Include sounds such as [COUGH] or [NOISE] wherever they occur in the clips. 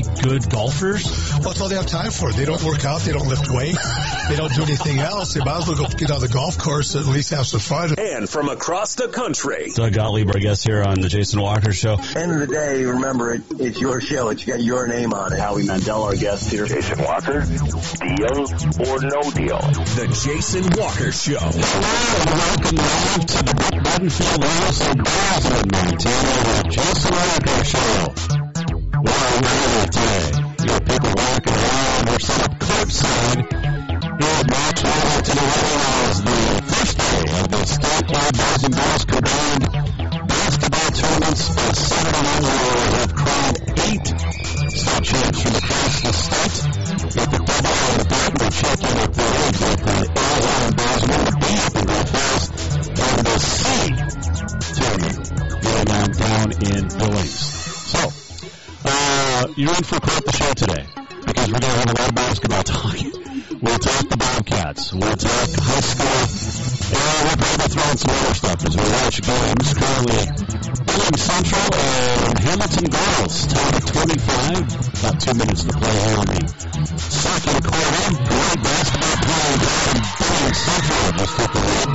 good golfers? Well, that's all they have time for. They don't work out. They don't lift weights. they don't do anything else. They might as well go get on the golf course and at least have some fun. And from across the country, Doug Gottlieb, our guest here on the Jason Walker Show. End of the day, remember it, it's your show. It's got your name on it. Howie Mandel, our guest here. Jason Walker, deal or no deal? the Jason Walker Show. welcome live to the Bedford House in Crosland, Montana, the Jason Walker Show. On today. Your people walking around. We're set up curbside here at Match Hall to the as the first day of the statewide boys and girls combined basketball tournaments. The Saturday night we have crowned eight state champs from across the state. At the double and the back, we're checking with the leagues with the you're in for quite the show today because we're going to have a lot of basketball [LAUGHS] talk. We'll talk the Bobcats. We'll talk high school. And we'll probably throw in some other stuff as we watch games currently. Billings Central and Hamilton Girls tied at 25. About two minutes to play here in the second quarter. Great basketball play down in Billings Central. Just took the lead.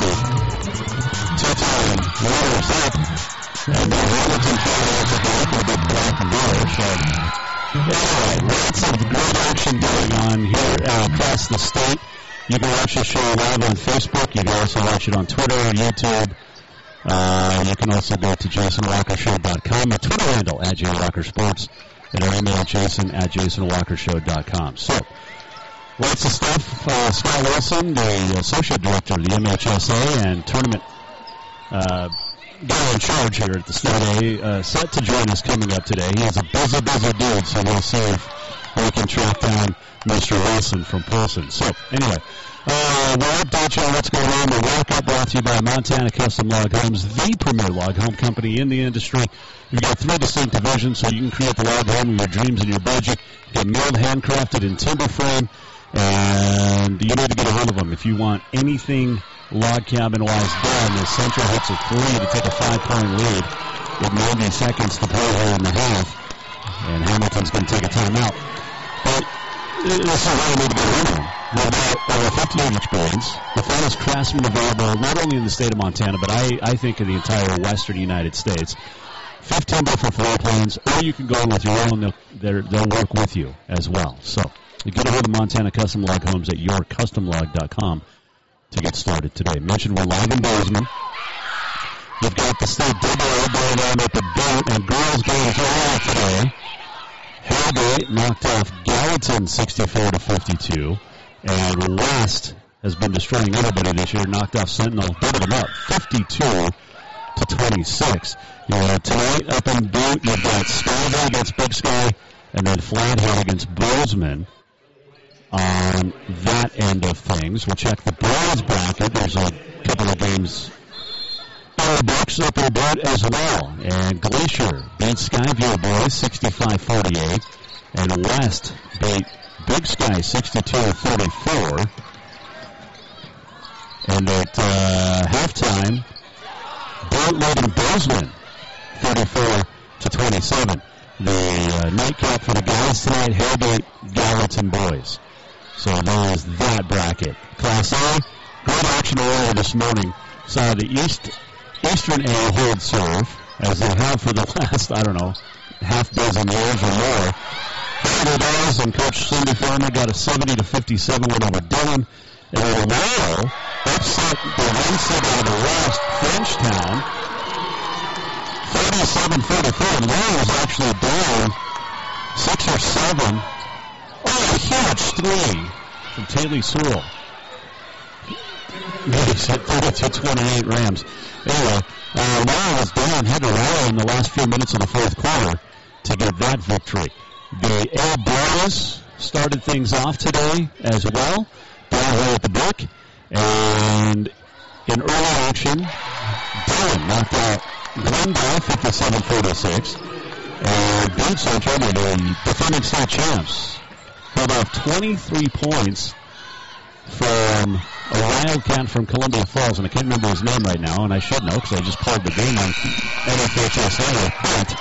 Two-time runners up. And the Hamilton Fighters at the upper big black and blue. Anyway, lots of great action going on here uh, across the state. You can watch the show live on Facebook. You can also watch it on Twitter, YouTube. Uh, you can also go to jasonwalkershow.com, my Twitter handle at jwalkersports, and our email jason at jasonwalkershow.com. So, lots of stuff. Uh, Scott Wilson, the Associate Director of the MHSA and Tournament uh, guy in charge here at the state A, uh, set to join us coming up today. He is a busy, busy dude, so we'll see if we can track down Mr. Wilson from Polson. So, anyway, uh, we'll update you on what's going on. The walk-up brought to you by Montana Custom Log Homes, the premier log home company in the industry. You've got three distinct divisions, so you can create the log home of your dreams and your budget. Get milled, handcrafted in timber frame, and you need to get a hold of them if you want anything log cabin wise done as Central hits a three to take a five point lead with 90 seconds to play here in the half. And Hamilton's going to take a timeout. But this is we need to get a win. We've got over 58 inch boards. The finest craftsmen available not only in the state of Montana, but I, I think in the entire western United States. 15 different floor plans, or you can go in with your own. They'll, they'll work with you as well. So get a hold of Montana Custom Log Homes at yourcustomlog.com to get started today. Mentioned we're live in Bozeman. You've got the state double A going on at the boat and girls game here today. Hellgate knocked off Gallatin 64 to 52, and West has been destroying everybody this year. Knocked off Sentinel, beating them up 52 to 26. You know, tonight up in Butte, you've got Skyview against Big Sky, and then Flathead against Bozeman on that end of things. We'll check the boys bracket. There's a couple of games books up in Butte as well. And Glacier beat Skyview boys 65-48, and West beat Big Sky 62-44. And at uh, halftime, Butte leading Bozeman 34 to 27. The uh, nightcap for the guys tonight, Hellgate Gallatin boys. So there's that bracket. Class A, great action earlier this morning. Saw the East Eastern A hold serve, as they have for the [LAUGHS] last, I don't know, half dozen years or more. Florida Bears and Coach Cindy Farmer got a 70 to 57 win over Dillon. And Laurel upset the one seed out of the West, Frenchtown, 37-44. And Laurel was actually down six or seven. Oh, a huge three from Taylor Sewell. He's at 32-28 Rams. Anyway, uh, Loyola was down, had to rally in the last few minutes of the fourth quarter to get that victory. The A Boys started things off today as well, down here at the brick, and in early action, Dillon knocked out Glendive 57-46, and Beach Central, the defending state champs, held off 23 points from a wildcat from Columbia Falls, and I can't remember his name right now, and I should know because I just called the game on NFHS earlier. But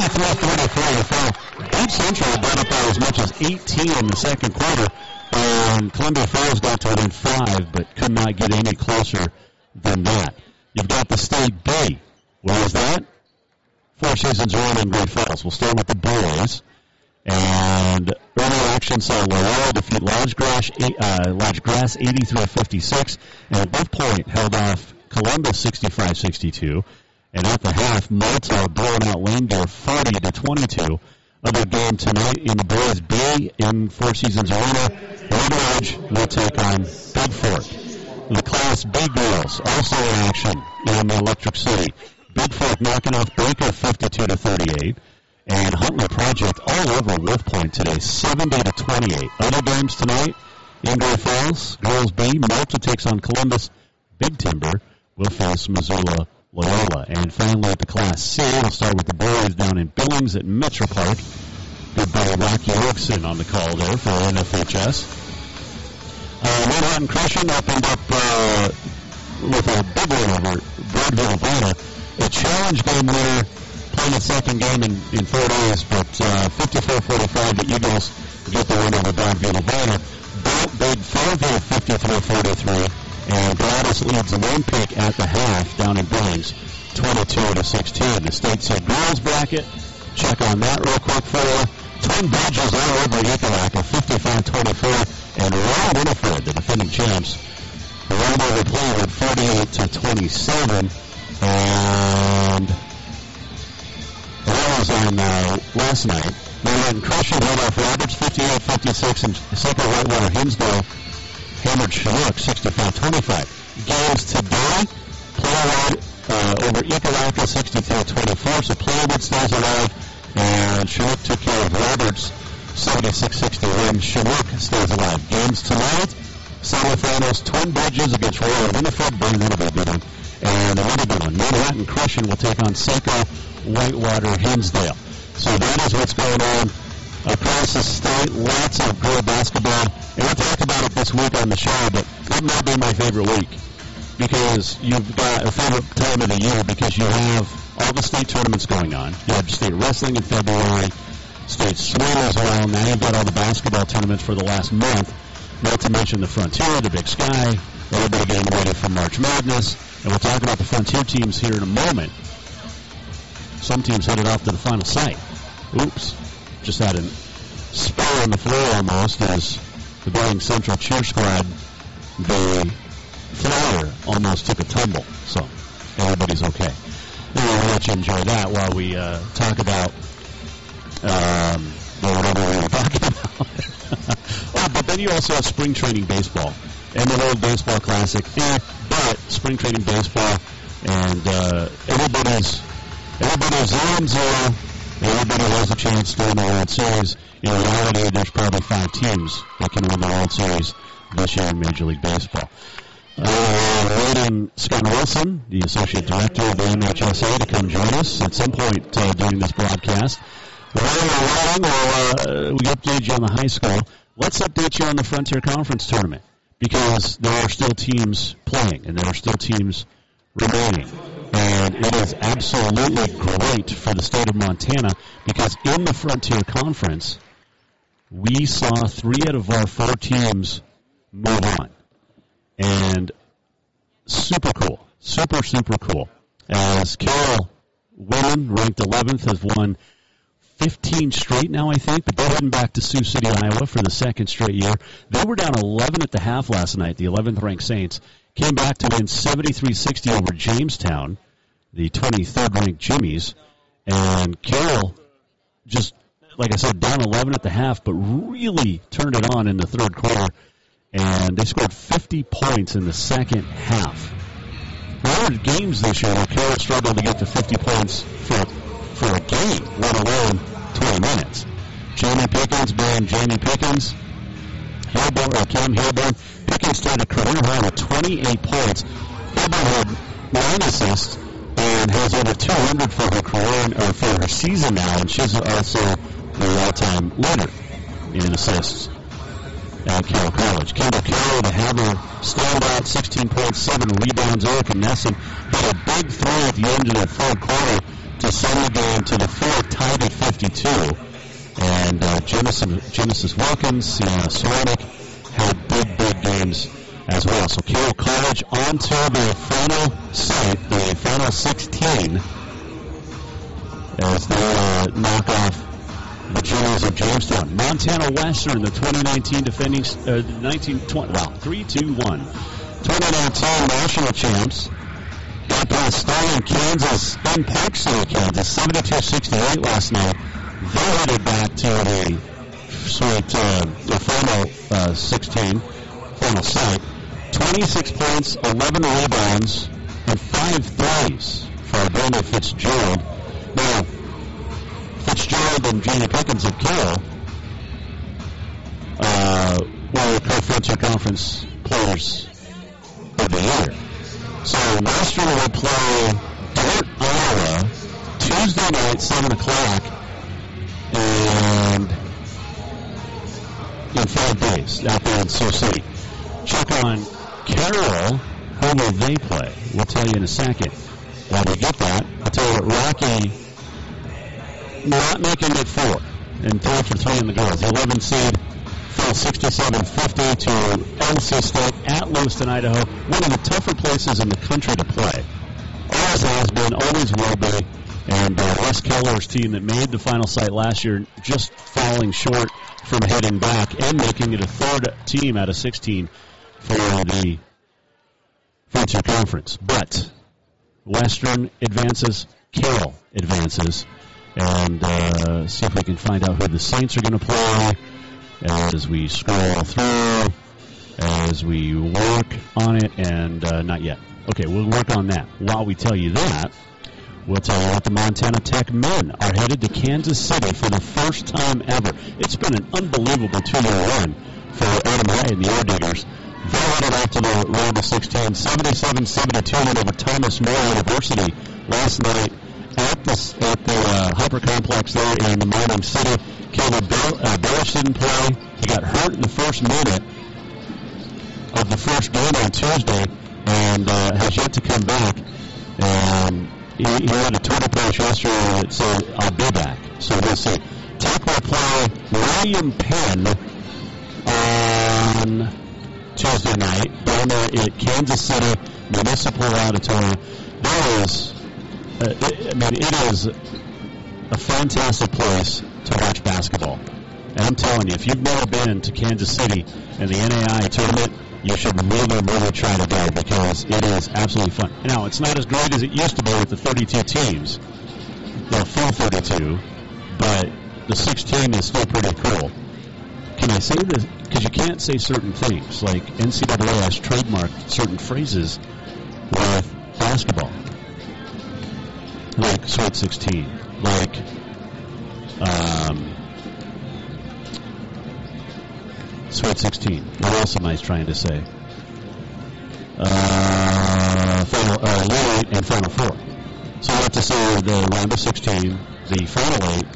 53-44 Beach Central got up by as much as 18 in the second quarter, and Columbia Falls got to within five, but could not get any closer than that. You've got the state B. Where was that? Four seasons running in Great Falls. We'll start with the boys. And early action saw Loyola defeat Lodge Grass, uh, Lodge Grass 83-56, and at that point held off Columbus 65-62. And at the half, Malta blown out Langdale 40 to 22. Other game tonight in the boys B in Four Seasons Arena. Lodge will take on Bedford. The Class B girls also in action in Electric City. Bigfork knocking off Baker 52 to 38 and Huntley Project all over Wolf Point today, 70 to 28. Other games tonight, Great Falls, Girls B, Malta takes on Columbus. Big Timber will face Missoula Loyola. And finally at the Class C, we'll start with the boys down in Billings at Metro Park. Good buddy Rocky Oakson on the call there for NFHS. Uh, Manhattan Christian opened up uh, with a big win over Broadview, Atlanta. A challenge game winner playing the second game in, in four days, but uh, 54-45, the Eagles get the win over Broadview, Atlanta. Big Fairview 53-43, and Gladys leads one pick at the half down in Billings, 22 to 16. The state said girls bracket. Check on that real quick for you. Twin Bridges all over Ekalaka, 55-24, and Roy Winifred, the defending champs, rolled over Cleveland 48 to 27, and on uh, last night. Manhattan Christian held off Roberts 58-56, and second Whitewater Hinsdale hammered Chinook 65-25. Games today, Plentywood uh, over Ekalaka 63-24, so Plentywood stays alive, and Chinook took care of Roberts 76-60 win. Chinook stays alive. Games tonight, semifinals, Twin Bridges against Roy Winifred, Bring good one. And another good one, Manhattan Christian will take on Seiko Whitewater Hinsdale. So that is what's going on across the state. Lots of good basketball. And we talked about it this week on the show, but it might be my favorite week because you've got a favorite time of the year because you have all the state tournaments going on. You have state wrestling in February, state swim as well. Now you've got all the basketball tournaments for the last month. Not to mention the Frontier, the Big Sky, everybody getting ready for March Madness. And we'll talk about the Frontier teams here in a moment. Some teams headed off to the final site. Oops. Just had a spur on the floor almost as the Billings Central cheer squad, the flyer almost took a tumble. So everybody's okay. Anyway, we'll let you enjoy that while we uh, talk about um, whatever we were [LAUGHS] talking about. [LAUGHS] oh, but then you also have spring training baseball and the World Baseball Classic. Eh, but spring training baseball and uh, everybody's everybody's on zero. Everybody has a chance to win the World Series. In reality, there's probably five teams that can win the World Series this year in Major League Baseball. Uh, waiting Scott Wilson, the Associate Director of the MHSA, to come join us at some point uh, during this broadcast. We'll, uh, we update you on the high school. Let's update you on the Frontier Conference tournament because there are still teams playing and there are still teams remaining. And it is absolutely great for the state of Montana because in the Frontier Conference, we saw three out of our four teams move on. And super cool. Super, super cool. As Carroll women, ranked 11th, have won 15 straight now, I think, but they're heading back to Sioux City, Iowa for the second straight year. They were down 11 at the half last night, the 11th ranked Saints. Came back to win 73-60 over Jamestown, the 23rd ranked Jimmies. And Carroll just, like I said, down 11 at the half, but really turned it on in the third quarter and they scored 50 points in the second half. There were games this year where Carroll struggled to get to 50 points for for a game, let alone 20 minutes. Jamie Pickens being Jamie Pickens, Hilburn, or Cam Hilburn. Pickens started a career high with 28 points. Hilburn had nine assists and has over 200 for her career or for her season now, and she's also the all-time leader in assists at Carroll College. Kendall Carroll, the Hammer standout, 16.7 rebounds. Erica Nesson had a big throw at the end of the third quarter to send the game to the fourth, tied at 52. And uh, Genesis, Genesis Wilkins, Sienna Ceramic had big, big games as well. So Carroll College on to the final site, the final 16, as they uh, knock off the Juniors of Jamestown. Montana Western, the 2019 defending, uh, 1920, wow, 3 2 1. 2019 national champs. Got past Stalin, Kansas, in Park City, Kansas, 72 68 last night. They headed back to the sweet, uh, the final uh, 16, final site. 26 points, 11 rebounds, and 5 threes for Brenda Fitzgerald. Now, Fitzgerald and Jeannie Pickens of Carroll uh, were co-Frontier Conference players of the year. So Western will play Dordt, Iowa, Tuesday night, 7 o'clock, and in five days out there in Sioux City. Check on Carroll. Who will they play? We'll tell you in a second. While we get that, I'll tell you what, Rocky not making it four and three for three in the girls. The 11 seed 67-50 to LC State at Lewiston, Idaho. One of the tougher places in the country to play. Always has been, always will be. And uh, Wes Keller's team that made the final site last year just falling short from heading back and making it a third team out of 16 for the Frontier Conference. But Western advances, Carroll advances, and uh, see if we can find out who the Saints are going to play as we scroll through, as we work on it, and uh, not yet. Okay, we'll work on that. While we tell you that, we'll tell you that the Montana Tech men are headed to Kansas City for the first time ever. It's been an unbelievable two-year run for Adam Ray and the Orediggers. They headed out to the round of 16, 77-72 win over Thomas More University last night at the, at the uh, Hopper Complex there in the Mining City. Caleb Bill, uh, Billish didn't play. He got hurt in the first minute of the first game on Tuesday and uh, has yet to come back. And he, he had a total punch yesterday that said, I'll be back. So we'll see. Will play William Penn on Tuesday night down there at Kansas City Municipal Auditorium. There is, Uh, I mean, it is a fantastic place to watch basketball. And I'm telling you, if you've never been to Kansas City and the NAI tournament, you should really, really try to go because it is absolutely fun. Now, it's not as great as it used to be with the 32 teams, the full 32, but the 16 is still pretty cool. Can I say this? Because you can't say certain things. Like NCAA has trademarked certain phrases with basketball, Sweet 16, like um, Sweet 16. What else am I trying to say? Uh, final, uh, Elite and Final Four. So I have to say the round of 16, the Final Eight,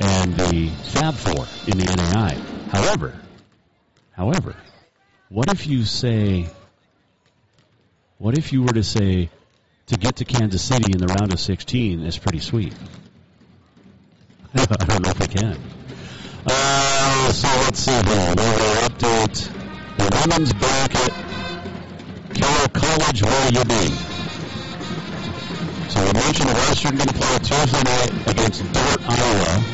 and the Fab Four in the NAI. However, however, what if you say, what if you were to say, to get to Kansas City in the round of 16 is pretty sweet? [LAUGHS] I don't know if I can. Uh, so let's see here. We'll update the women's bracket. Carroll College, where you be? So we mentioned Western going to play Tuesday night against Dordt, Iowa.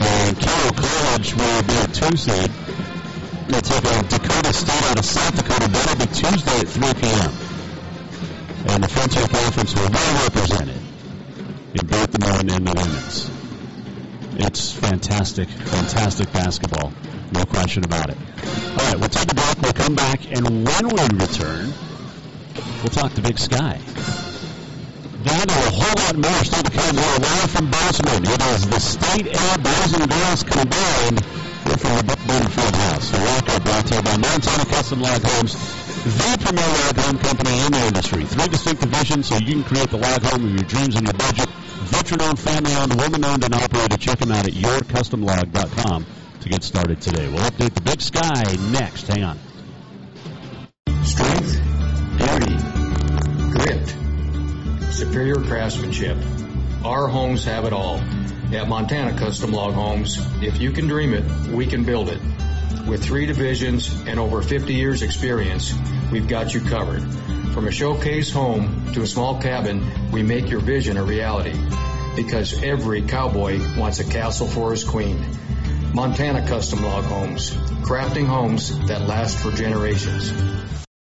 And Carroll College will be a Tuesday. They'll take on Dakota State out of South Dakota. That'll be Tuesday at 3 p.m. And the Frontier Conference will be represented in both the men and the women's. It's fantastic, fantastic basketball No question about it. All right, we'll take a break. We'll come back, and when we return, we'll talk to Big Sky. That and a whole lot more still to come. We're live from Bozeman. It is the State Air Boys and Girls combined here from the Buckburn Field House. The walkout brought to you by Montana Custom Log Homes, the premier log home company in the industry. Three distinct divisions so you can create the log home of your dreams and your budget. Veteran-owned, family-owned, woman-owned, and operated. Check them out at yourcustomlog.com to get started today. We'll update the Big Sky next. Hang on. Strength, beauty, grit, superior craftsmanship. Our homes have it all. At Montana Custom Log Homes, if you can dream it, we can build it. With three divisions and over 50 years experience, we've got you covered. From a showcase home to a small cabin, we make your vision a reality. Because every cowboy wants a castle for his queen. Montana Custom Log Homes, crafting homes that last for generations.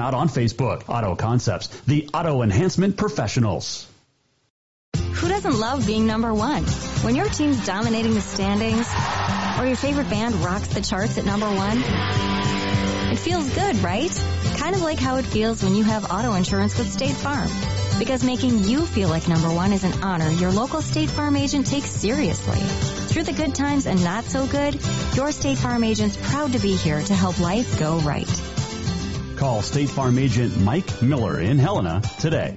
out on Facebook. Auto Concepts, the auto enhancement professionals. Who doesn't love being number one? When your team's dominating the standings, or your favorite band rocks the charts at number one, it feels good, right? Kind of like how it feels when you have auto insurance with State Farm. Because making you feel like number one is an honor your local State Farm agent takes seriously. Through the good times and not so good, your State Farm agent's proud to be here to help life go right. Call State Farm agent Mike Miller in Helena today.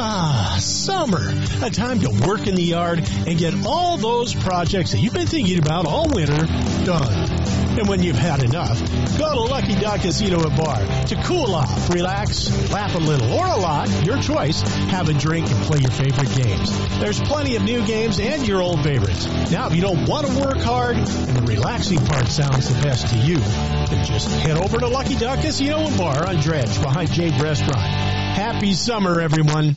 Ah, summer. A time to work in the yard and get all those projects that you've been thinking about all winter done. And when you've had enough, go to Lucky Duck Casino and Bar to cool off, relax, laugh a little, or a lot, your choice. Have a drink and play your favorite games. There's plenty of new games and your old favorites. Now, if you don't want to work hard and the relaxing part sounds the best to you, then just head over to Lucky Duck Casino and Bar on Dredge behind Jade Restaurant. Happy summer, everyone.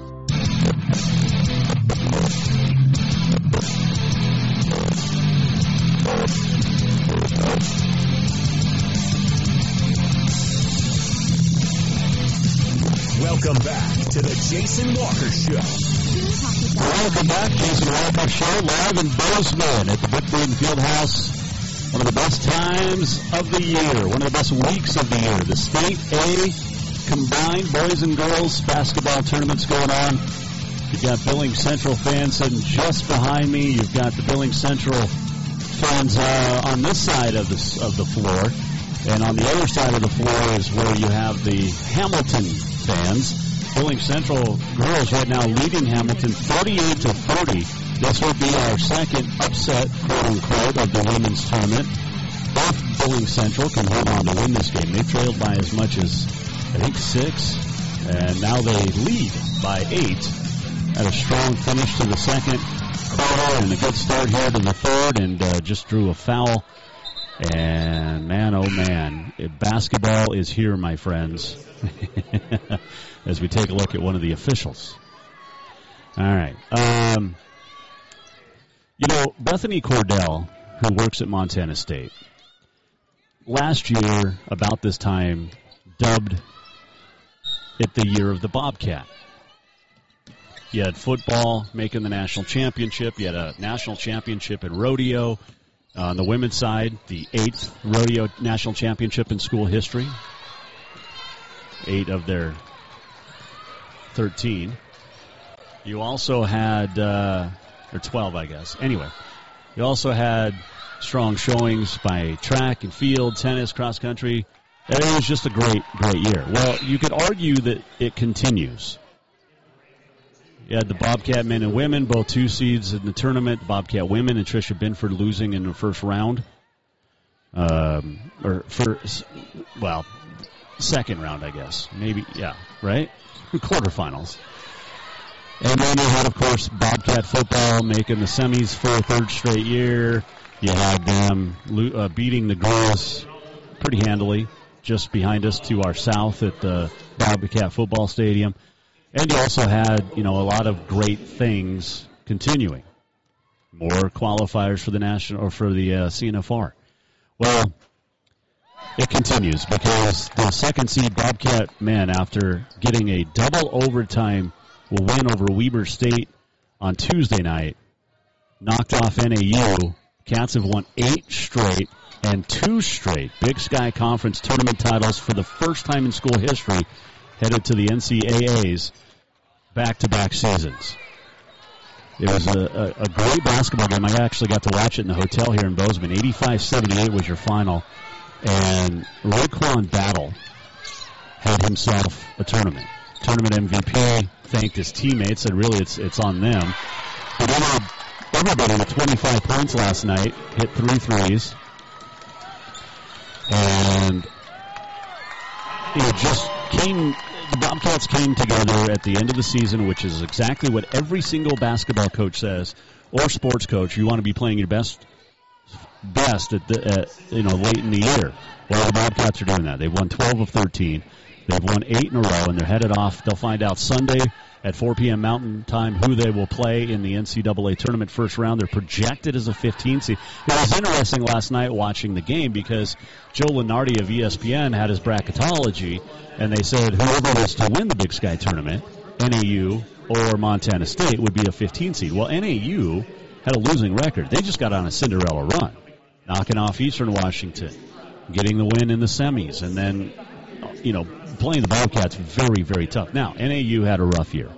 Welcome back to the Jason Walker Show. Welcome back, Jason Walker Show, live in Bozeman at the Bitburn Fieldhouse. One of the best times of the year, one of the best weeks of the year. The State A combined boys and girls basketball tournaments going on. You've got Billings Central fans sitting just behind me. You've got the Billings Central fans uh, on this side of the of the floor, and on the other side of the floor is where you have the Hamilton fans. Bowling Central girls right now leading Hamilton 48 to 30 This will be our second upset, quote unquote, of the women's tournament. Both Bowling Central can hold on to win this game. They trailed by as much as, I think, six, and now they lead by eight. Had a strong finish to the second quarter and a good start here to the third, and uh, just drew a foul. And man, oh man, basketball is here, my friends. [LAUGHS] As we take a look at one of the officials. All right. Um, you know, Bethany Cordell, who works at Montana State, last year, about this time, dubbed it the year of the Bobcat. You had football making the national championship. You had a national championship in rodeo. Uh, on the women's side, the eighth rodeo national championship in school history. Eight of their 13. You also had, uh, or 12, I guess. Anyway, you also had strong showings by track and field, tennis, cross country. It was just a great, great year. Well, you could argue that it continues. Had the Bobcat men and women, both two seeds in the tournament. Bobcat women and Tricia Binford losing in the first round. Um, or first, well, second round, I guess. Maybe, yeah, right? [LAUGHS] Quarterfinals. And then you had, of course, Bobcat football making the semis for a third straight year. You had them uh, beating the girls pretty handily just behind us to our south at the Bobcat football stadium. And you also had, you know, a lot of great things continuing. More qualifiers for the national or for the uh, CNFR. Well, it continues because the second seed Bobcat men, after getting a double overtime win over Weber State on Tuesday night, knocked off NAU. Cats have won eight straight and two straight Big Sky Conference tournament titles for the first time in school history, headed to the NCAA's back-to-back seasons. It was a, a, a, great basketball game. I actually got to watch it in the hotel here in Bozeman. 85-78 was your final. And RaeQuan Battle had himself a tournament. Tournament MVP thanked his teammates, and really it's it's on them. But everybody with 25 points last night hit three threes, and it just came. The Bobcats came together at the end of the season, which is exactly what every single basketball coach says, or sports coach. You want to be playing your best best at the at, you know late in the year. Well, the Bobcats are doing that. They've won 12 of 13. They've won eight in a row, and they're headed off. They'll find out Sunday at 4 p.m. Mountain Time who they will play in the NCAA tournament first round. They're projected as a 15 seed. It was interesting last night watching the game because Joe Lunardi of ESPN had his bracketology, and they said whoever was to win the Big Sky tournament, NAU or Montana State, would be a 15 seed. Well, NAU had a losing record. They just got on a Cinderella run knocking off Eastern Washington, getting the win in the semis, and then, you know, playing the Bobcats very, very tough. Now, NAU had a rough year.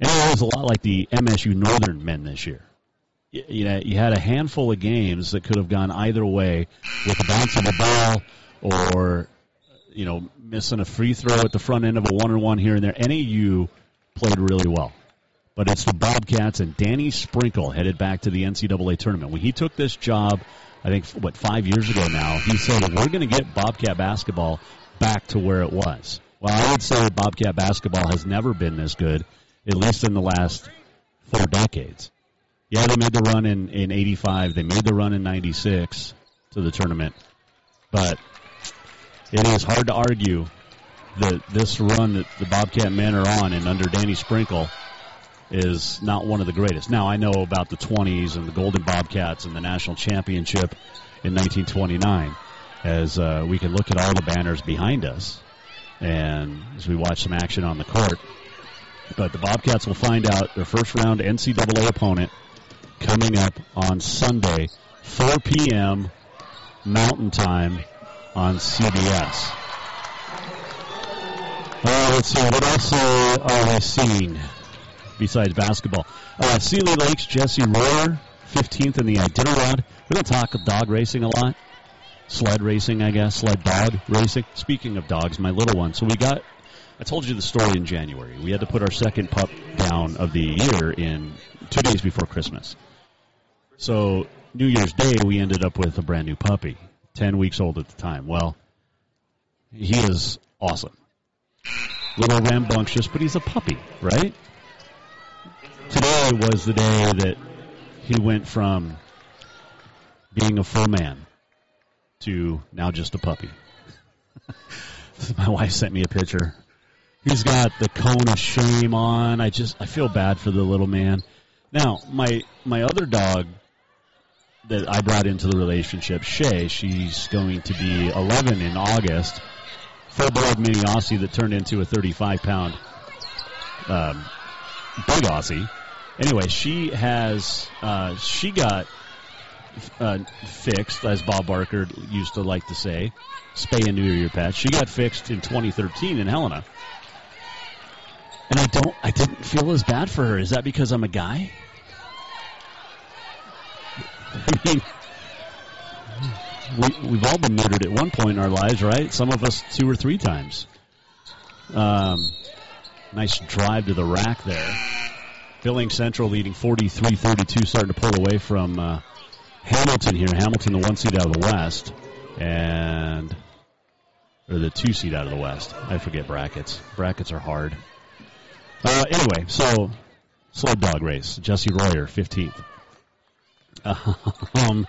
NAU was a lot like the MSU Northern men this year. You, you know, you had a handful of games that could have gone either way with the bounce of the ball or, you know, missing a free throw at the front end of a one on one here and there. NAU played really well but it's the Bobcats and Danny Sprinkle headed back to the NCAA tournament. When he took this job I think, what, five years ago now, he said, we're going to get Bobcat basketball back to where it was. Well, I would say Bobcat basketball has never been this good, at least in the last four decades. Yeah, they made the run in, in 85. They made the run in 96 to the tournament. But it is hard to argue that this run that the Bobcat men are on and under Danny Sprinkle – is not one of the greatest. Now, I know about the 20s and the Golden Bobcats and the national championship in 1929 as uh, we can look at all the banners behind us and as we watch some action on the court. But the Bobcats will find out their first round NCAA opponent coming up on Sunday, 4 p.m. Mountain Time on CBS. Uh, let's see, what else are we seeing? besides basketball. Uh, Seeley Lakes, Jessie Royer, 15th in the Iditarod. We don't talk of dog racing a lot. Sled racing, I guess, sled dog racing. Speaking of dogs, my little one. So we got I told you the story in January. We had to put our second pup down of the year in two days before Christmas. So New Year's Day, we ended up with a brand new puppy, ten weeks old at the time. Well, he is awesome, little rambunctious, but he's a puppy, right? Today was the day that he went from being a full man to now just a puppy. [LAUGHS] My wife sent me a picture. He's got the cone of shame on. I just I feel bad for the little man. Now, my my other dog that I brought into the relationship, Shay, she's going to be 11 in August. Full-blood mini Aussie that turned into a 35-pound um, big Aussie. Anyway, she has uh, she got uh, fixed, as Bob Barker used to like to say, spay and neuter your pet. She got fixed in 2013 in Helena, and I don't, I didn't feel as bad for her. Is that because I'm a guy? [LAUGHS] I mean, we, we've all been neutered at one point in our lives, right? Some of us two or three times. Um, nice drive to the rack there. Billings Central leading 43-32, starting to pull away from uh, Hamilton here. Hamilton, the one seed out of the West, and or the two seed out of the West. I forget brackets. Brackets are hard. Uh, anyway, so sled dog race. Jessie Royer, 15th. Um,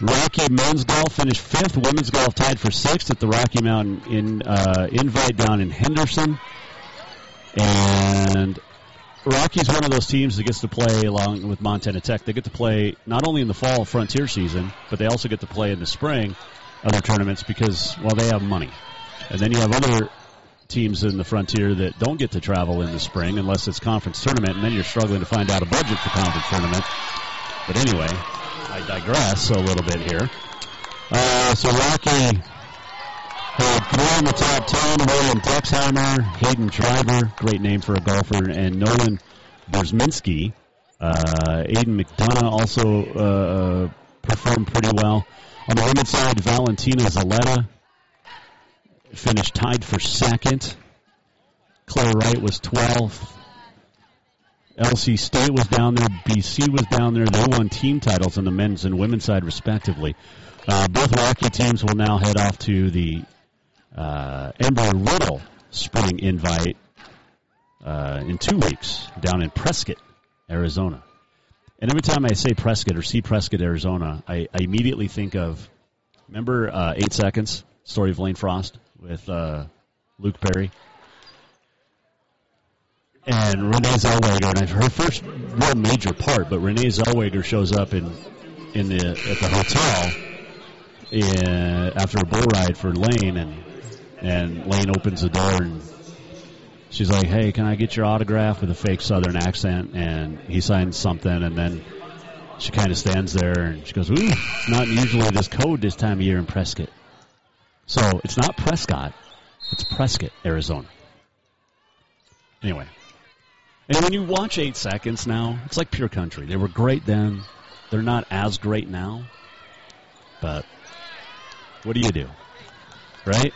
Rocky men's golf finished fifth. Women's golf tied for sixth at the Rocky Mountain in uh, Invite down in Henderson. And Rocky's one of those teams that gets to play along with Montana Tech. They get to play not only in the fall frontier season, but they also get to play in the spring other tournaments because well they have money. And then you have other teams in the frontier that don't get to travel in the spring unless it's conference tournament, and then you're struggling to find out a budget for conference tournament. But anyway, I digress a little bit here. Uh, so Rocky had three in the top ten. William Dexheimer, Hayden Driver, great name for a golfer, and Nolan Berzminski. Uh, Aiden McDonough also uh, performed pretty well. On the women's side, Valentina Zaletta finished tied for second. Claire Wright was 12th. LC State was down there. BC was down there. They won team titles on the men's and women's side, respectively. Uh, both Rocky teams will now head off to the uh, Embry Riddle Spring Invite uh, in two weeks down in Prescott, Arizona. And every time I say Prescott or see Prescott, Arizona, I, I immediately think of remember uh, Eight Seconds, story of Lane Frost with uh, Luke Perry and Renee Zellweger, and her first real major part, but Renee Zellweger shows up in in the at the hotel in, after a bull ride for Lane, and and Lane opens the door and she's like, "Hey, can I get your autograph?" with a fake Southern accent, and he signs something, and then she kind of stands there and she goes, "Ooh, it's not usually this code this time of year in Prescott." So it's not Prescott, it's Prescott, Arizona. Anyway, and when you watch Eight Seconds now, it's like pure country. They were great then. They're not as great now. But what do you do? Right?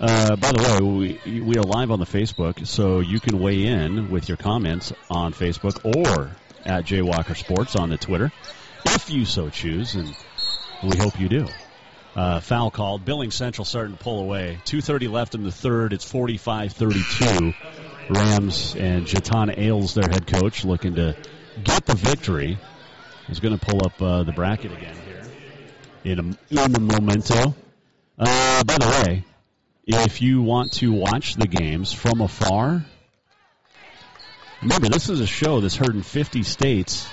Uh, by the way, we, we are live on the Facebook, so you can weigh in with your comments on Facebook or at Jay Walker Sports on the Twitter, if you so choose, and we hope you do. Uh, foul called. Billings Central starting to pull away. 2.30 left in the third. It's 45-32. Rams and Jatan Ailes, their head coach, looking to get the victory. He's going to pull up uh, the bracket again here in a, in a momento. Uh, by the way, if you want to watch the games from afar, remember this is a show that's heard in 50 states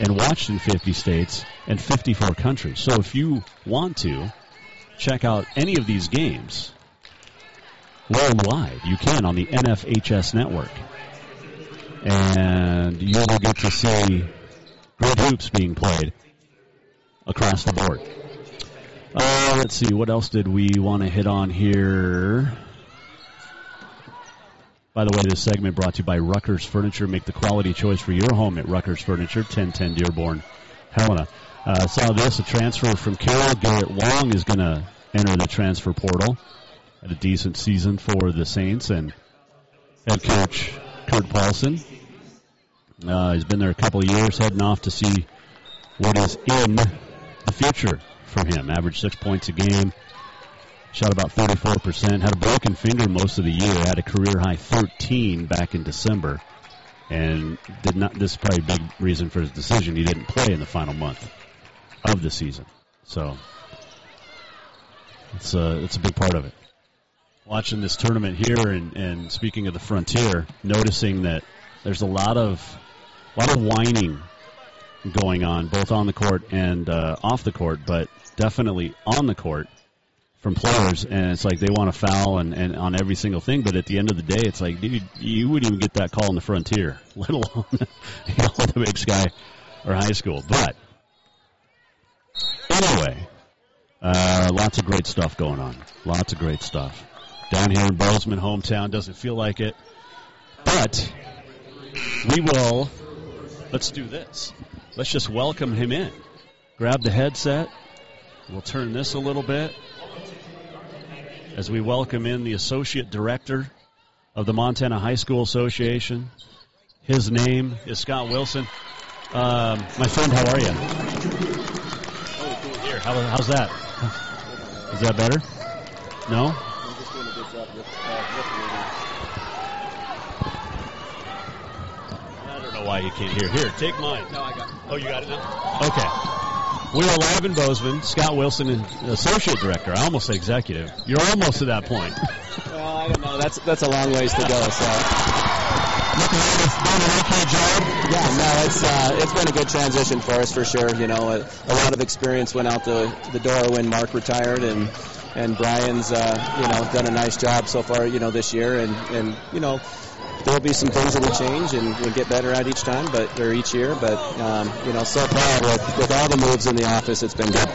and watched in 50 states and 54 countries. So if you want to check out any of these games, worldwide. You can on the NFHS network. And you will get to see great hoops being played across the board. Uh, let's see, what else did we want to hit on here? By the way, this segment brought to you by Ruckers Furniture. Make the quality choice for your home at Ruckers Furniture, 1010 Dearborn, Helena. Uh, saw this, a transfer from Carroll. Garrett Wong is going to enter the transfer portal. had a decent season for the Saints, and head coach Kurt Paulson. Uh, he's been there a couple years, heading off to see what is in the future for him. Averaged six points a game, shot about 34%, had a broken finger most of the year, had a career high 13 back in December, and did not. This is probably a big reason for his decision. He didn't play in the final month of the season, so it's a it's a big part of it. Watching this tournament here, and, and speaking of the frontier, noticing that there's a lot of a lot of whining going on, both on the court and uh, off the court, but definitely on the court from players. And it's like they want to foul and, and on every single thing, but at the end of the day, it's like, dude, you wouldn't even get that call in the frontier, [LAUGHS] let alone [LAUGHS] you know, the big sky or high school. But anyway, uh, lots of great stuff going on. Lots of great stuff. Down here in Bozeman, hometown, doesn't feel like it. But we will, let's do this. Let's just welcome him in. Grab the headset. We'll turn this a little bit as we welcome in the Associate Director of the Montana High School Association. His name is Scott Wilson. Um, my friend, how are you? Oh, Here, how, how's that? Is that better? No? I don't know why you can't hear. Here, take mine. No, I got it. Oh, you got it now? Okay. We are live in Bozeman. Scott Wilson, Associate Director. I almost say executive. You're almost to that point. well, I don't know. That's that's a long ways to go. So. Yeah, no, it's uh, it's been a good transition for us for sure. You know, a, a lot of experience went out the the door when Mark retired, and and Brian's uh, you know done a nice job so far. You know this year, and and you know there'll be some things that will change and we'll get better at each time, but or each year. But um, you know, so far with, with all the moves in the office, it's been good.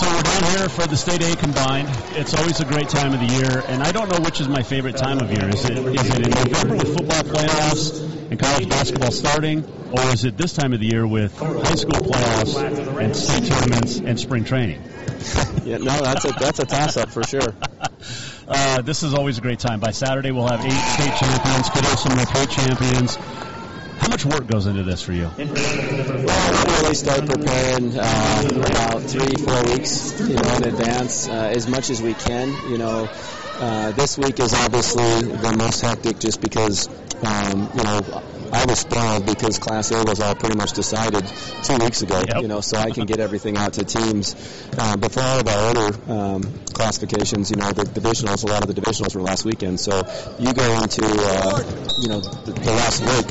So we're down here for the State A combined. It's always a great time of the year, and I don't know which is my favorite time of year. Is it is it in November with football playoffs and college basketball starting, or is it this time of the year with high school playoffs and state tournaments and spring training? [LAUGHS] yeah, no, that's a that's a toss up for sure. [LAUGHS] Uh, this is always a great time. By Saturday, we'll have eight state champions, could have some recruit champions. How much work goes into this for you? Well, we really start preparing uh, about three, four weeks, you know, in advance, uh, as much as we can. You know, uh, this week is obviously the most hectic, just because, um, you know, I was spoiled because Class A was all pretty much decided two weeks ago. Yep. You know, so I can get everything out to teams. Uh, before all of our other um, classifications, you know, the divisionals, a lot of the divisionals were last weekend. So you go into, uh, you know, the, the last week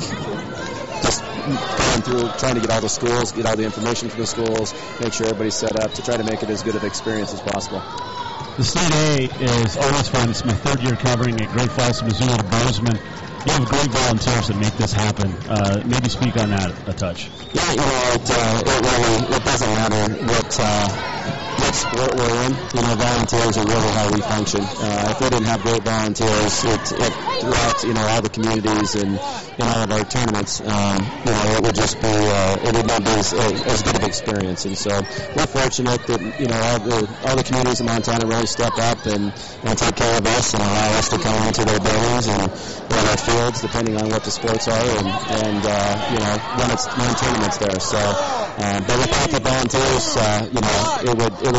just going through trying to get all the schools, get all the information from the schools, make sure everybody's set up to try to make it as good of an experience as possible. The State A is always fun. It's my third year covering it. Great Falls, Missoula, to Bozeman you have great volunteers that make this happen. Uh, maybe speak on that a touch. Yeah, you know, it, uh, it really it doesn't matter what uh, sport we're in. You know, volunteers are really how we function. Uh, if we didn't have great volunteers, it, it throughout you know all the communities and in all of our tournaments, um, you know, it would just be uh, it would not be as, as good of experience. And so we're fortunate that you know all the all the communities in Montana really step up and, and take care of us and allow us to come into their buildings and run our fields, depending on what the sports are, and, and uh, you know when it's when tournaments there. So, uh, but without the volunteers, uh, you know, it would it would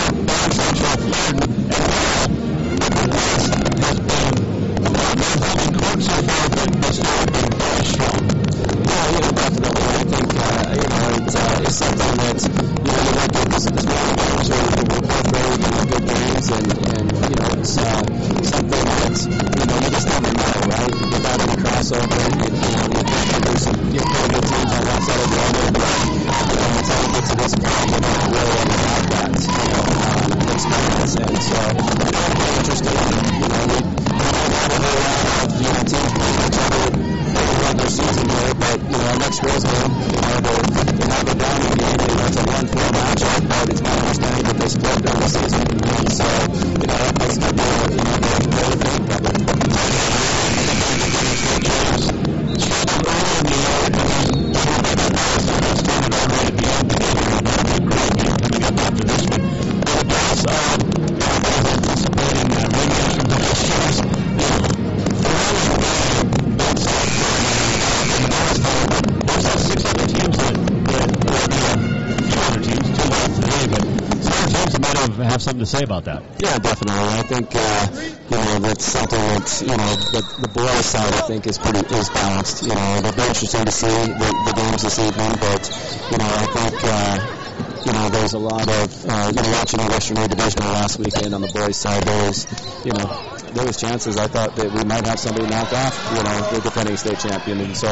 say about that. Yeah, definitely. I think uh, you know that's something that you know the, the boys side I think is pretty is balanced. You know, it'll be interesting to see the, the games this evening, but you know I think. Uh, you know, there's a lot of, uh, you know, watching the Western A Divisional last weekend on the boys' side, there was, you know, there was chances I thought that we might have somebody knock off, you know, the defending state champion. And so,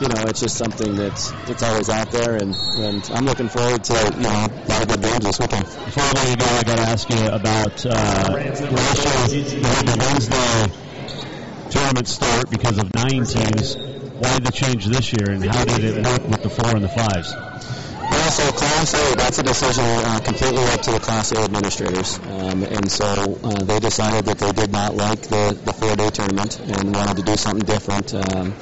you know, it's just something that's it's always out there, and, and I'm looking forward to, you know, a lot of good games this weekend. Before I let you go, I got to ask you about uh, last year the Wednesday tournament start because of nine teams. Why the change this year, and how did it work with the four and the fives? Well, so Class A, that's a decision uh, completely up to the Class A administrators. Um, and so uh, they decided that they did not like the, the four-day tournament and wanted to do something different. Um,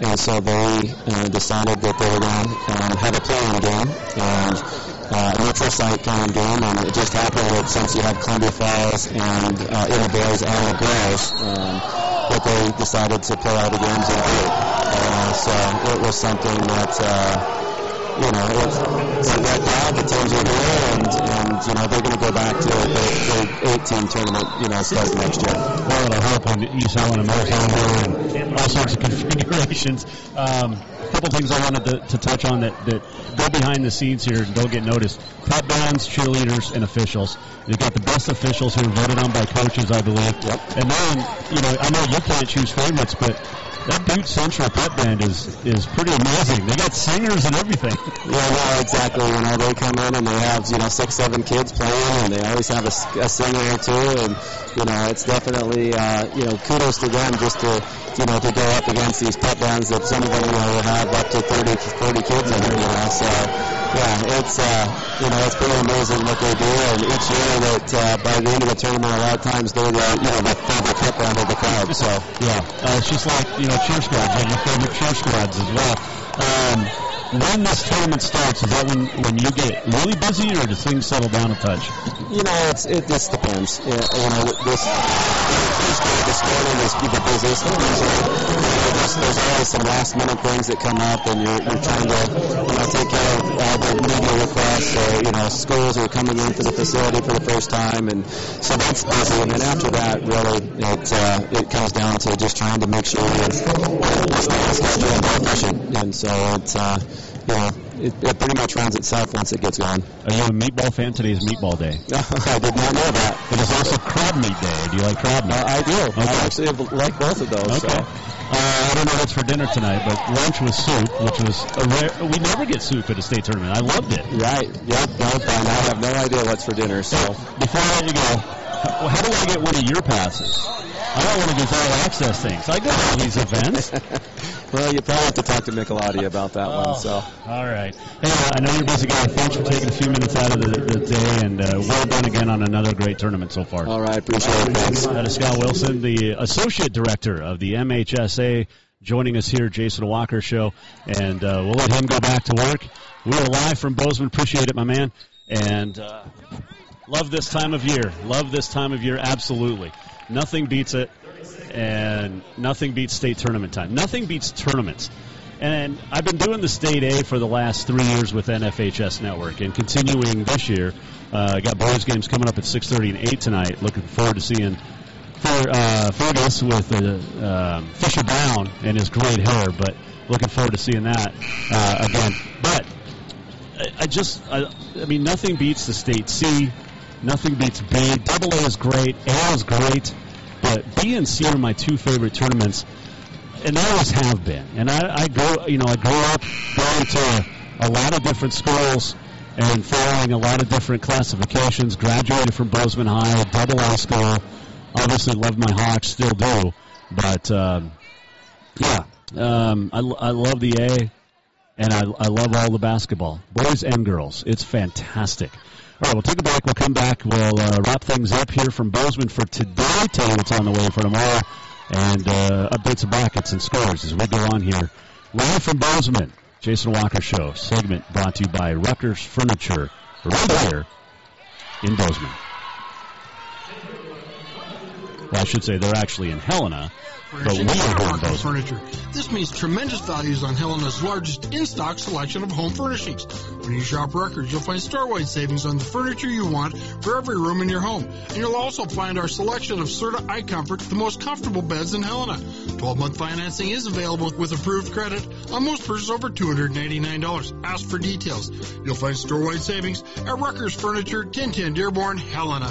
and so they uh, decided that they were going to um, have a playing game and uh, a neutral site kind of game. And it just happened that since you had Columbia Falls and uh, the boys and the girls, um, that they decided to play all the games in a group. Uh, so it was something that uh, you know, it's, it's right now the teams are here, and, and you know they're going to go back to the, the 18 tournament, you know, start next year. Well, it'll help on the East Allen and North Allen and all sorts of [LAUGHS] configurations. Um, a couple things I wanted to, to touch on that, that go behind the scenes here and don't get noticed. Prep bands, cheerleaders, and officials. You've got the best officials who are voted on by coaches, I believe. Yep. And then, you know, I know you can't choose favorites, but that Butte Central pep band is is pretty amazing. They got singers and everything. [LAUGHS] Yeah, no, exactly. You know, they come in and they have you know six, seven kids playing, and they always have a, a singer or two, and you know, it's definitely uh, you know kudos to them just to you know to go up against these pep bands that some of them you know have up to 30, 40 kids in it. You know, so yeah, it's uh, you know it's pretty amazing what they do, and each year that uh, by the end of the tournament, a lot of times they're the you know the favorite band of the crowd. So yeah, uh, it's just like you know cheer squads, and your favorite cheer squads as well. Um, when this tournament starts, is that when, when you get really busy, or does things settle down a touch? You know, it's it just depends. You know, this Tuesday this morning is the busiest. There's, there's always some last minute things that come up, and you're, you're trying to you know take care of all the media requests, or you know schools are coming in for the facility for the first time, and so that's busy. And then after that, really, it uh, it comes down to just trying to make sure you're efficient, and so it's. Uh, you know, it, it pretty much runs itself once it gets going. Are you a meatball fan? Today is meatball day. [LAUGHS] I did not know that. It is also crab meat day. Do you like crab meat? Uh, I do. Okay. I actually like both of those. Okay. So. Uh, I don't know what's for dinner tonight, but lunch was soup, which was a rare. We never get soup at a state tournament. I loved it. Right. Yep. No, I have no idea what's for dinner. So before I let you go, how, how do I get one of your passes? I don't want to do all access things. I go to all these events. [LAUGHS] well, you probably have to talk to Michelotti about that oh, one. So, all right. Hey, uh, I know you're busy guy. Thanks for taking a few minutes out of the, the day, and uh, well done again on another great tournament so far. All right, appreciate it. Thanks. That is Scott Wilson, the associate director of the MHSA, joining us here, Jason Walker Show, and uh, we'll let him go back to work. We are live from Bozeman. Appreciate it, my man, and uh, love this time of year. Love this time of year, absolutely. Nothing beats it, and nothing beats state tournament time. Nothing beats tournaments. And I've been doing the state A for the last three years with NFHS Network, and continuing this year. Uh, got boys games coming up at 6:30 and 8 tonight. Looking forward to seeing for uh, Fergus with uh, um, Fisher Brown and his great hair, but looking forward to seeing that uh, again. But I, I just, I, I mean, nothing beats the state C. Nothing beats B. Double A is great. A is great. But B and C are my two favorite tournaments, and they always have been. And I, I grew, you know, I grew up going to a lot of different schools and following a lot of different classifications. Graduated from Bozeman High, double A school. Obviously, love my Hawks, still do. But um, yeah, um, I, I love the A, and I, I love all the basketball, boys and girls. It's fantastic. All right, we'll take a break. We'll come back. We'll uh, wrap things up here from Bozeman for today. Tell you what's on the way for tomorrow, and uh, updates of brackets and scores as we go on here. Live from Bozeman, Jason Walker Show segment brought to you by Rutgers Furniture, right here in Bozeman. Well, I should say they're actually in Helena, but we are at in Rockers Furniture. This means tremendous values on Helena's largest in-stock selection of home furnishings. When you shop records, you'll find store-wide savings on the furniture you want for every room in your home. And you'll also find our selection of Serta iComfort, the most comfortable beds in Helena. 12-month financing is available with approved credit on most purchases over $289. Ask for details. You'll find store-wide savings at Ruckers Furniture, 1010 Dearborn, Helena.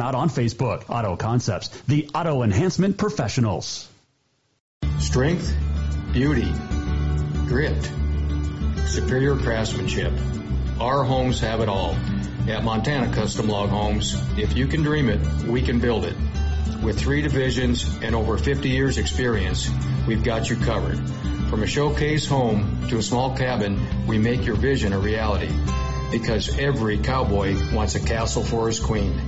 out on Facebook. Auto Concepts, the auto enhancement professionals. Strength, beauty, grit, superior craftsmanship. Our homes have it all. At Montana Custom Log Homes, if you can dream it, we can build it. With three divisions and over 50 years experience, we've got you covered. From a showcase home to a small cabin, we make your vision a reality. Because every cowboy wants a castle for his queen.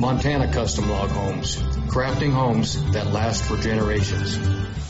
Montana Custom Log Homes, crafting homes that last for generations.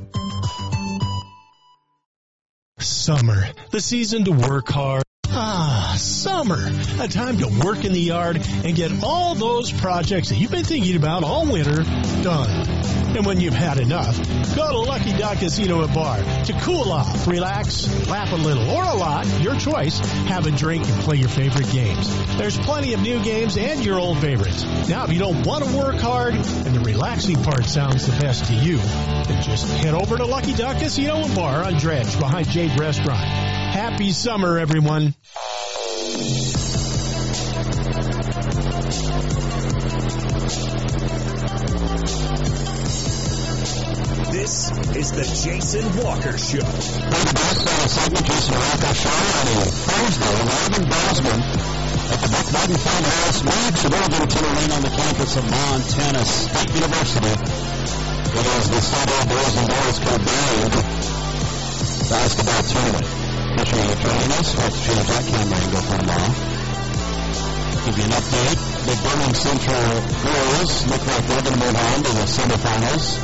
Summer, the season to work hard. Ah, summer, a time to work in the yard and get all those projects that you've been thinking about all winter done. And when you've had enough, go to Lucky Duck Casino and Bar to cool off, relax, laugh a little or a lot, your choice. Have a drink and play your favorite games. There's plenty of new games and your old favorites. Now, if you don't want to work hard and the relaxing part sounds the best to you, then just head over to Lucky Duck Casino and Bar on Dredge behind Jade Restaurant. Happy summer, everyone. This is the Jason Walker Show. segment, Jason Walker Show on a Thursday, live in Bozeman at the Brick Breeden Fieldhouse, Max of Oregon Lane on the campus of Montana State University. It is the State A Boys and Girls Combined Basketball Tournament. Appreciate you joining us. Hope to change that camera angle for tomorrow. Give you an update. The Billings Central girls look like they're going to move on to the semifinals.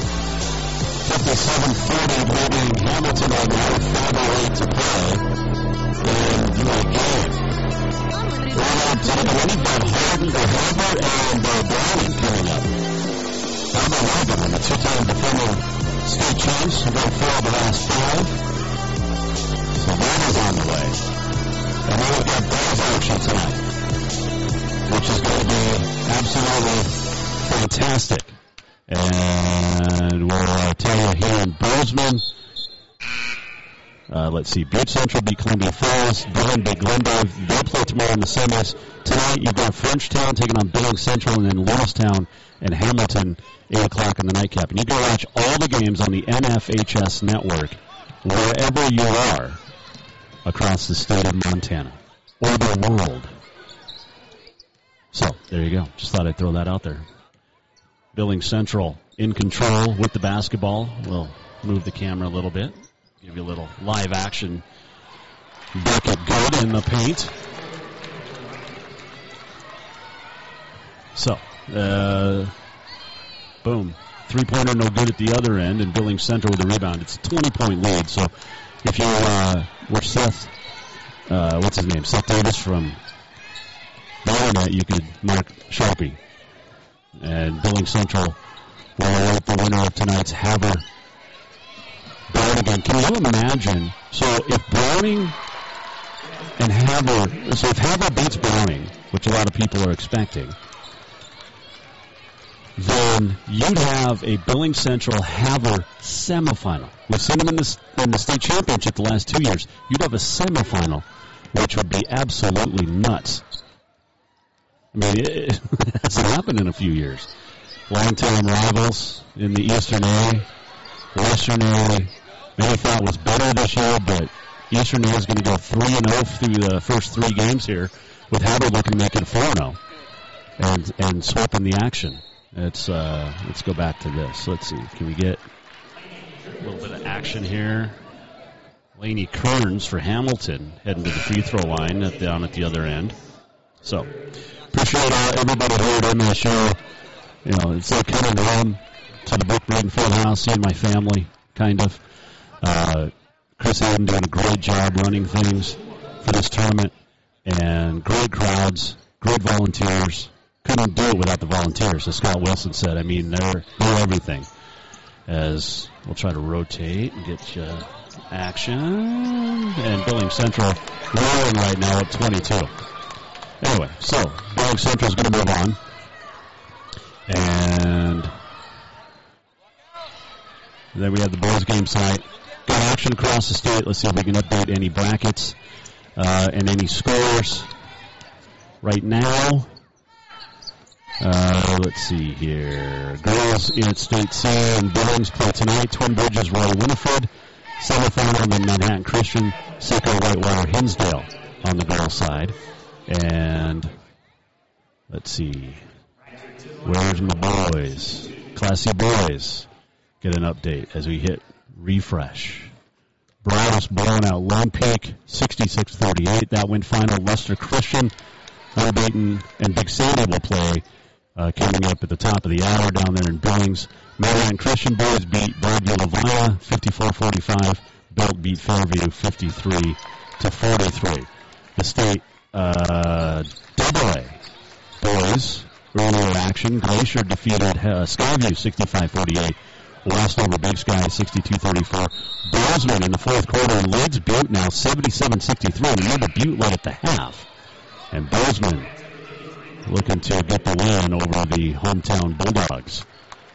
57-40 leading Hamilton on now, 5.08 to play in your game. Right on top of it, Bob Harden, the Havre, and uh, Browning coming up. Bobby Harden, the two-time defending state champs, who won four of the last five. That is on the way. And then we've got Bears action tonight, which is going to be absolutely fantastic. And we'll uh, tell you here in Bozeman Uh, let's see. Butte Central beat Columbia Falls. Dillon beat Glendive. They'll play tomorrow in the semis. Tonight you've got Frenchtown taking on Billings Central, and then Lewistown and Hamilton, 8 o'clock in the nightcap. And you can watch all the games on the NFHS network wherever you are across the state of Montana or the world. So there you go. Just thought I'd throw that out there. Billings Central in control with the basketball. We'll move the camera a little bit. Give you a little live action. Bucket good in the paint. So, uh, boom. Three pointer no good at the other end, and Billings Central with the rebound. It's a 20 point lead. So, if you uh, were Seth, uh, what's his name? Seth Davis from Barnet, you could mark Sharpie. And Billings Central will await the winner of tonight's Havre Browning. Can you imagine? So if Browning and Havre, so if Havre beats Browning, which a lot of people are expecting, then you'd have a Billings Central Havre semifinal. We've seen them in the, in the state championship the last two years. You'd have a semifinal, which would be absolutely nuts. I mean, it, [LAUGHS] hasn't happened in a few years. Longtime rivals in the Eastern A, Western A. Many thought was better this year, but Eastern A is going to go 3 and 0 through the first three games here, with Havre looking to make it 4 0 and, and swapping the action. Let's, uh, let's go back to this. Let's see. Can we get a little bit of action here? Laney Kearns for Hamilton heading to the free throw line at, down at the other end. So, appreciate uh, everybody here in the show. You know, it's like coming home to the Brick Breeden Field House, seeing my family, kind of. Uh, Chris Hayden doing a great job running things for this tournament, and great crowds, great volunteers. Couldn't do it without the volunteers, as Scott Wilson said. I mean, they're they're everything. As we'll try to rotate and get you action, and Billings Central rolling right now at 22. Anyway, so Billings Central is going to move on. And then we have the boys game site. Got action across the state. Let's see if we can update any brackets uh, and any scores. Right now, uh, let's see here. Girls in State C and Billings play tonight. Twin Bridges, Roy Winifred. Semifinal, then Manhattan Christian, Saco Whitewater, Hinsdale on the girls' side. And let's see. Where's my boys? Classy boys. Get an update as we hit refresh. Broadus blowing out Lone Peak 66-38. That win final. Lester Christian, Dayton, and Big Sandy will play uh, coming up at the top of the hour down there in Billings. Marion Christian boys beat Broadview Lavina 54-45. Belt beat Fairview 53 to 43. The state uh, double A boys earlier action. Glacier defeated uh, Skyview 65-48. Lost over Big Sky 62-34. Bozeman in the fourth quarter leads Butte now 77-63. And remember, Butte led at the half. And Bozeman looking to get the win over the hometown Bulldogs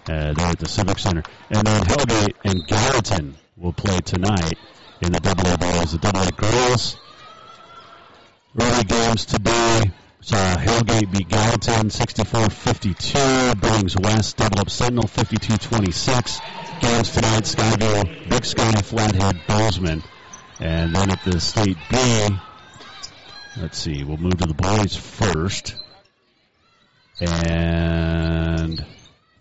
uh, there at the Civic Center. And then Hellgate and Gallatin will play tonight in the double A. The double A girls early games today. So Hellgate beat Gallatin 64-52. Billings West double up Sentinel 52-26. Games tonight, Skyview, Big Sky, Flathead, Bozeman. And then at the State B, let's see, we'll move to the boys first. And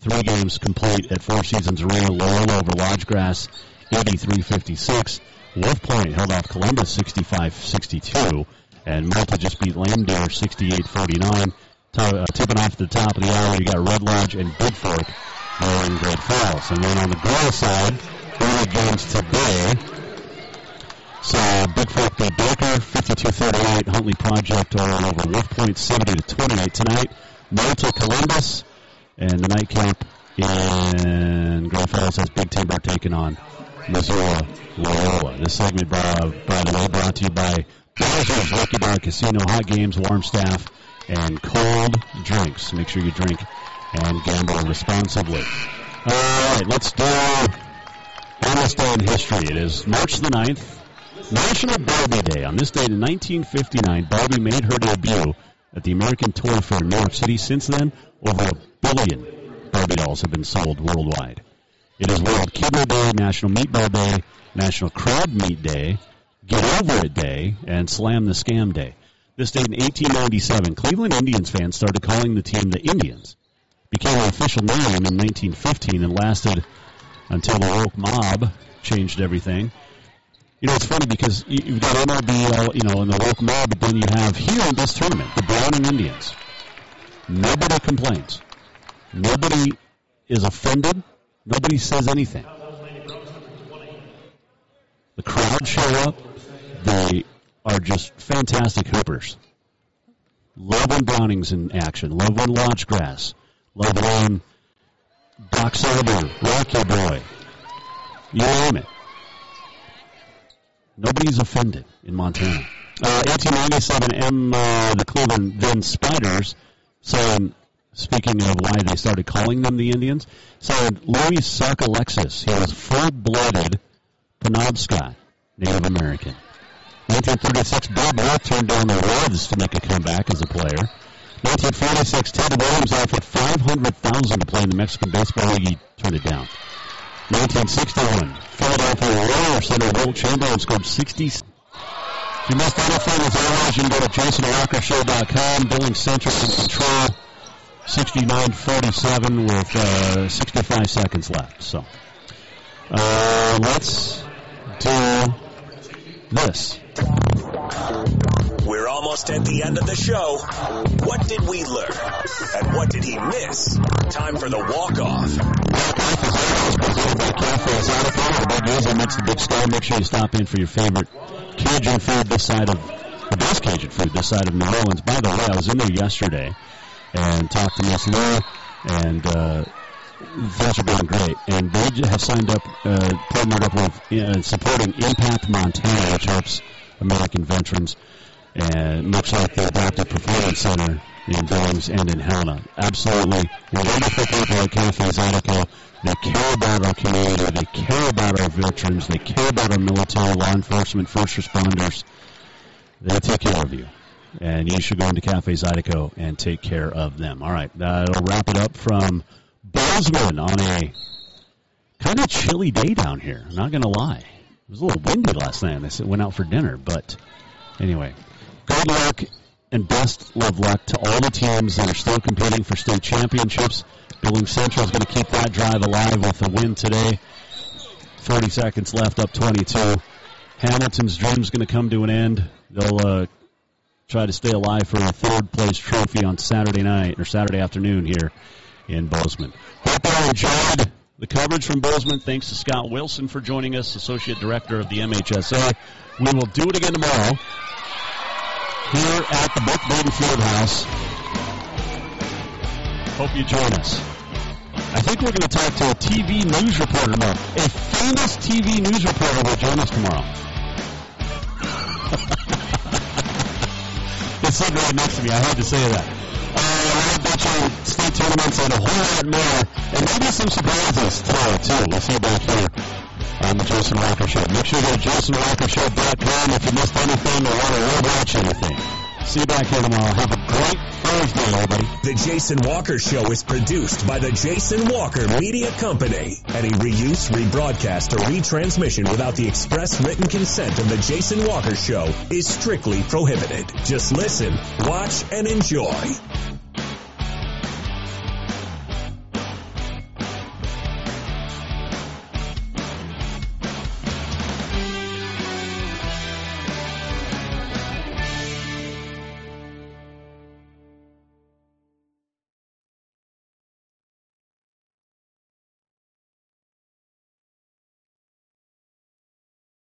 three games complete at Four Seasons Arena. Loyola over Lodgegrass 83-56. Wolf Point held off Columbus 65-62. And Malta just beat Lame-Deer 68-49. Uh, tipping off the top of the hour, you got Red Lodge and Big Fork in Great Falls. And then on the girls side, early games today. So Big Fork beat Baker 52-38. Huntley Project over Wolf Point 70-28 tonight. Malta Columbus and the nightcap in Great Falls has Big Timber taking on Missoula Loyola. This segment, by, by the way, brought to you by Bowser's Lucky Bar Casino, hot games, warm staff, and cold drinks. Make sure you drink and gamble responsibly. All right, let's do almost day in history. It is March the 9th, National Barbie Day. On this date in 1959, Barbie made her debut at the American Toy Fair in New York City. Since then, over a billion Barbie dolls have been sold worldwide. It is World Kidney Day, National Meatball Day, National Crab Meat Day, Get Over It Day, and Slam the Scam Day. This date in 1897, Cleveland Indians fans started calling the team the Indians. Became an official name in 1915 and lasted until the woke mob changed everything. You know, it's funny because you- you've got MLB, uh, you know, and the woke mob, but then you have here in this tournament, the Browning Indians. Nobody complains. Nobody is offended. Nobody says anything. The crowd show up. They are just fantastic hoopers. Love when Browning's in action. Love when Lodgegrass. Love when Box Elder, Rocky Boy. You name it. Nobody's offended in Montana. Uh, 1897, M, uh, the Cleveland then Spiders, saying, speaking of why they started calling them the Indians, signed Louis Sockalexis. He was full-blooded Penobscot Native American. 1936, Babe Ruth turned down the Reds to make a comeback as a player. 1946, Ted Williams offered 500000 to play in the Mexican Baseball League. He turned it down. 1961, Philadelphia Warriors center Wilt Chamberlain scored 60. If you missed anything, as always, you can go to jasonwalkershow.com. Billing Central in control. 69-47 with uh, 65 seconds left. So uh, let's do this. We're almost at the end of the show. What did we learn? And what did he miss? Time for the walk-off. Make sure you stop in for your favorite Cajun food this side of the best Cajun food this side of New Orleans. By the way, I was in there yesterday and talked to Miss Lou, and uh, things are going great. And they have signed up, uh, partnered up with uh, supporting Impact Montana, which helps American veterans, and much like the Adaptive Performance Center in Billings and in Helena. Absolutely wonderful people at Cafe Zydeco. They care about our community. They care about our veterans. They care about our military, law enforcement, first responders. They take care of you. And you should go into Cafe Zydeco and take care of them. All right, that'll wrap it up from Bozeman on a kind of chilly day down here. Not going to lie. It was a little windy last night. I went out for dinner, but anyway, good luck and best love luck to all the teams that are still competing for state championships. Billings Central is going to keep that drive alive with a win today. 40 seconds left, up 22. Hamilton's dream is going to come to an end. They'll uh, try to stay alive for a third place trophy on Saturday night or Saturday afternoon here in Bozeman. Hope you enjoyed the coverage from Bozeman. Thanks to Scott Wilson for joining us, Associate Director of the MHSA. We will do it again tomorrow here at the Brick Breeden Field House. Hope you join us. I think we're going to talk to a TV news reporter tomorrow. A famous TV news reporter will join us tomorrow. [LAUGHS] it's sitting right next to me. I had to say that. Uh, I bet you state tournaments and a whole lot more, and maybe some surprises tomorrow too. We'll see you back here on the Jason Walker Show. Make sure you go to jasonwalkershow.com if you missed anything or want to rewatch anything. See you back here tomorrow. Have a great Thursday, everybody. The Jason Walker Show is produced by the Jason Walker Media Company. Any reuse, rebroadcast, or retransmission without the express written consent of the Jason Walker Show is strictly prohibited. Just listen, watch, and enjoy.